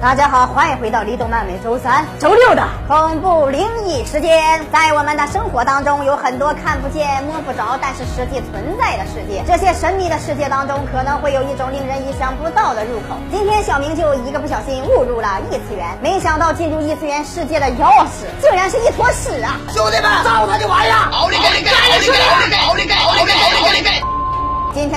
大家好，欢迎回到李动漫每周三、周六的恐怖灵异时间。在我们的生活当中，有很多看不见、摸不着，但是实际存在的世界。这些神秘的世界当中，可能会有一种令人意想不到的入口。今天小明就一个不小心误入了异次元，没想到进入异次元世界的钥匙，竟然是一坨屎啊！兄弟们，照他就完了！奥利给，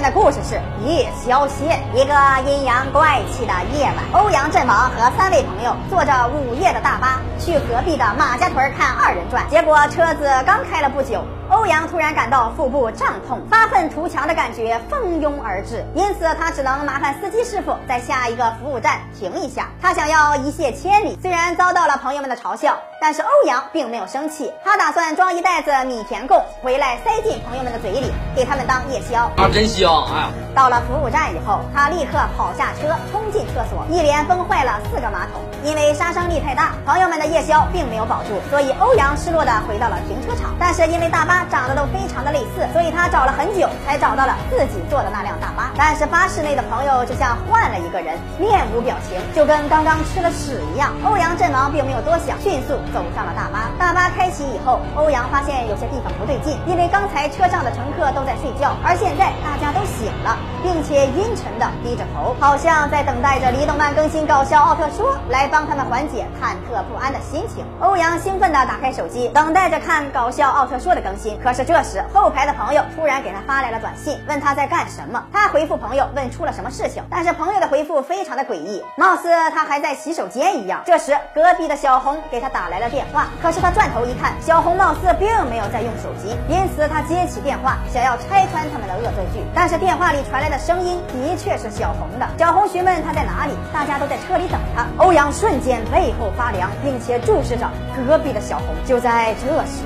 的故事是夜宵歇。一个阴阳怪气的夜晚，欧阳震王和三位朋友坐着午夜的大巴去隔壁的马家屯看二人转。结果车子刚开了不久，欧阳突然感到腹部胀痛，发愤图强的感觉蜂拥而至，因此他只能麻烦司机师傅在下一个服务站停一下。他想要一泻千里。虽然遭到了朋友们的嘲笑，但是欧阳并没有生气，他打算装一袋子米田共回来塞进朋友们的嘴里，给他们当夜宵。啊，真香！哎呀，到了服务站以后，他立刻跑下车，冲进厕所，一连崩坏了四个马桶。因为杀伤力太大，朋友们的夜宵并没有保住，所以欧阳失落的回到了停车场。但是因为大巴长得都非常的类似，所以他找了很久才找到了自己坐的那辆大巴。但是巴士内的朋友就像换了一个人，面无表情，就跟刚刚吃了屎一样。欧阳阵亡并没有多想，迅速走上了大巴。大巴开启以后，欧阳发现有些地方不对劲，因为刚才车上的乘客都在睡觉，而现在大家都醒了，并且阴沉的低着头，好像在等待着李动漫更新搞笑奥特说来帮他们缓解忐忑不安的心情。欧阳兴奋地打开手机，等待着看搞笑奥特说的更新。可是这时，后排的朋友突然给他发来了短信，问他在干什么。他回复朋友，问出了什么事情。但是朋友的回复非常的诡异，貌似他还在洗手间一样。这时，隔壁的小红给他打来了电话，可是他转头一看，小红貌似并没有在用手机，因此他接起电话，想要拆穿他们的恶作剧。但是电话里传来的声音的确是小红的。小红询问他在哪里，大家都在车里等他。欧阳瞬间背后发凉，并且注视着隔壁的小红。就在这时，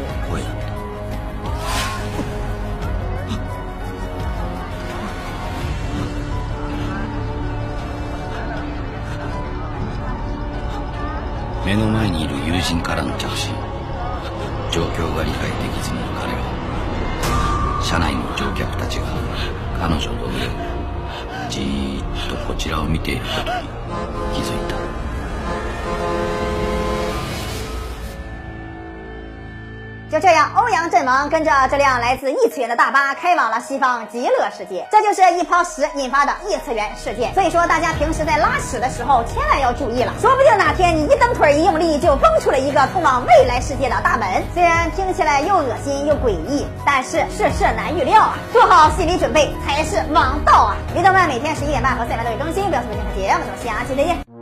目の前にいる友人からの着信。状況が理解できずに彼は車内の乗客たちが彼女の上をじーっとこちらを見ていることに気づ就这样，欧阳震王跟着这辆来自异次元的大巴开往了西方极乐世界。这就是一泡屎引发的异次元事件。所以说，大家平时在拉屎的时候千万要注意了，说不定哪天你一蹬腿一用力，就蹦出了一个通往未来世界的大门。虽然听起来又恶心又诡异，但是世事难预料啊！做好心理准备才是王道啊！李动漫每天十一点半和三点都会更新，不要错过精彩节目。我们下期再见。